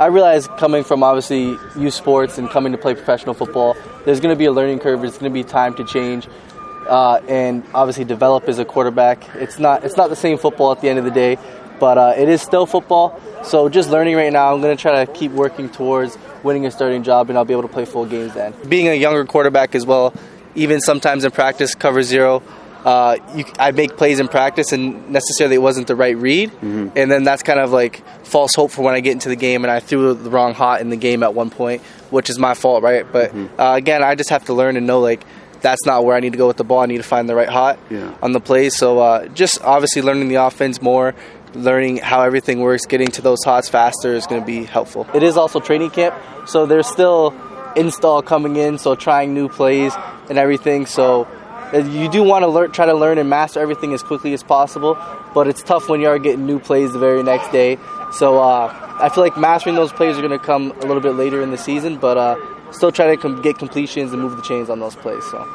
I realize coming from obviously youth sports and coming to play professional football, there's going to be a learning curve. It's going to be time to change, uh, and obviously develop as a quarterback. It's not it's not the same football at the end of the day, but uh, it is still football. So just learning right now. I'm going to try to keep working towards winning a starting job, and I'll be able to play full games then. Being a younger quarterback as well, even sometimes in practice, cover zero uh, you, I make plays in practice and necessarily it wasn't the right read, mm-hmm. and then that's kind of like false hope for when I get into the game and I threw the wrong hot in the game at one point, which is my fault, right? But mm-hmm. uh, again, I just have to learn and know like that's not where I need to go with the ball. I need to find the right hot yeah. on the plays. So uh, just obviously learning the offense more, learning how everything works, getting to those hots faster is going to be helpful. It is also training camp, so there's still install coming in, so trying new plays and everything. So you do want to learn, try to learn and master everything as quickly as possible, but it's tough when you are getting new plays the very next day. So uh, I feel like mastering those plays are going to come a little bit later in the season, but uh, still try to com- get completions and move the chains on those plays. So.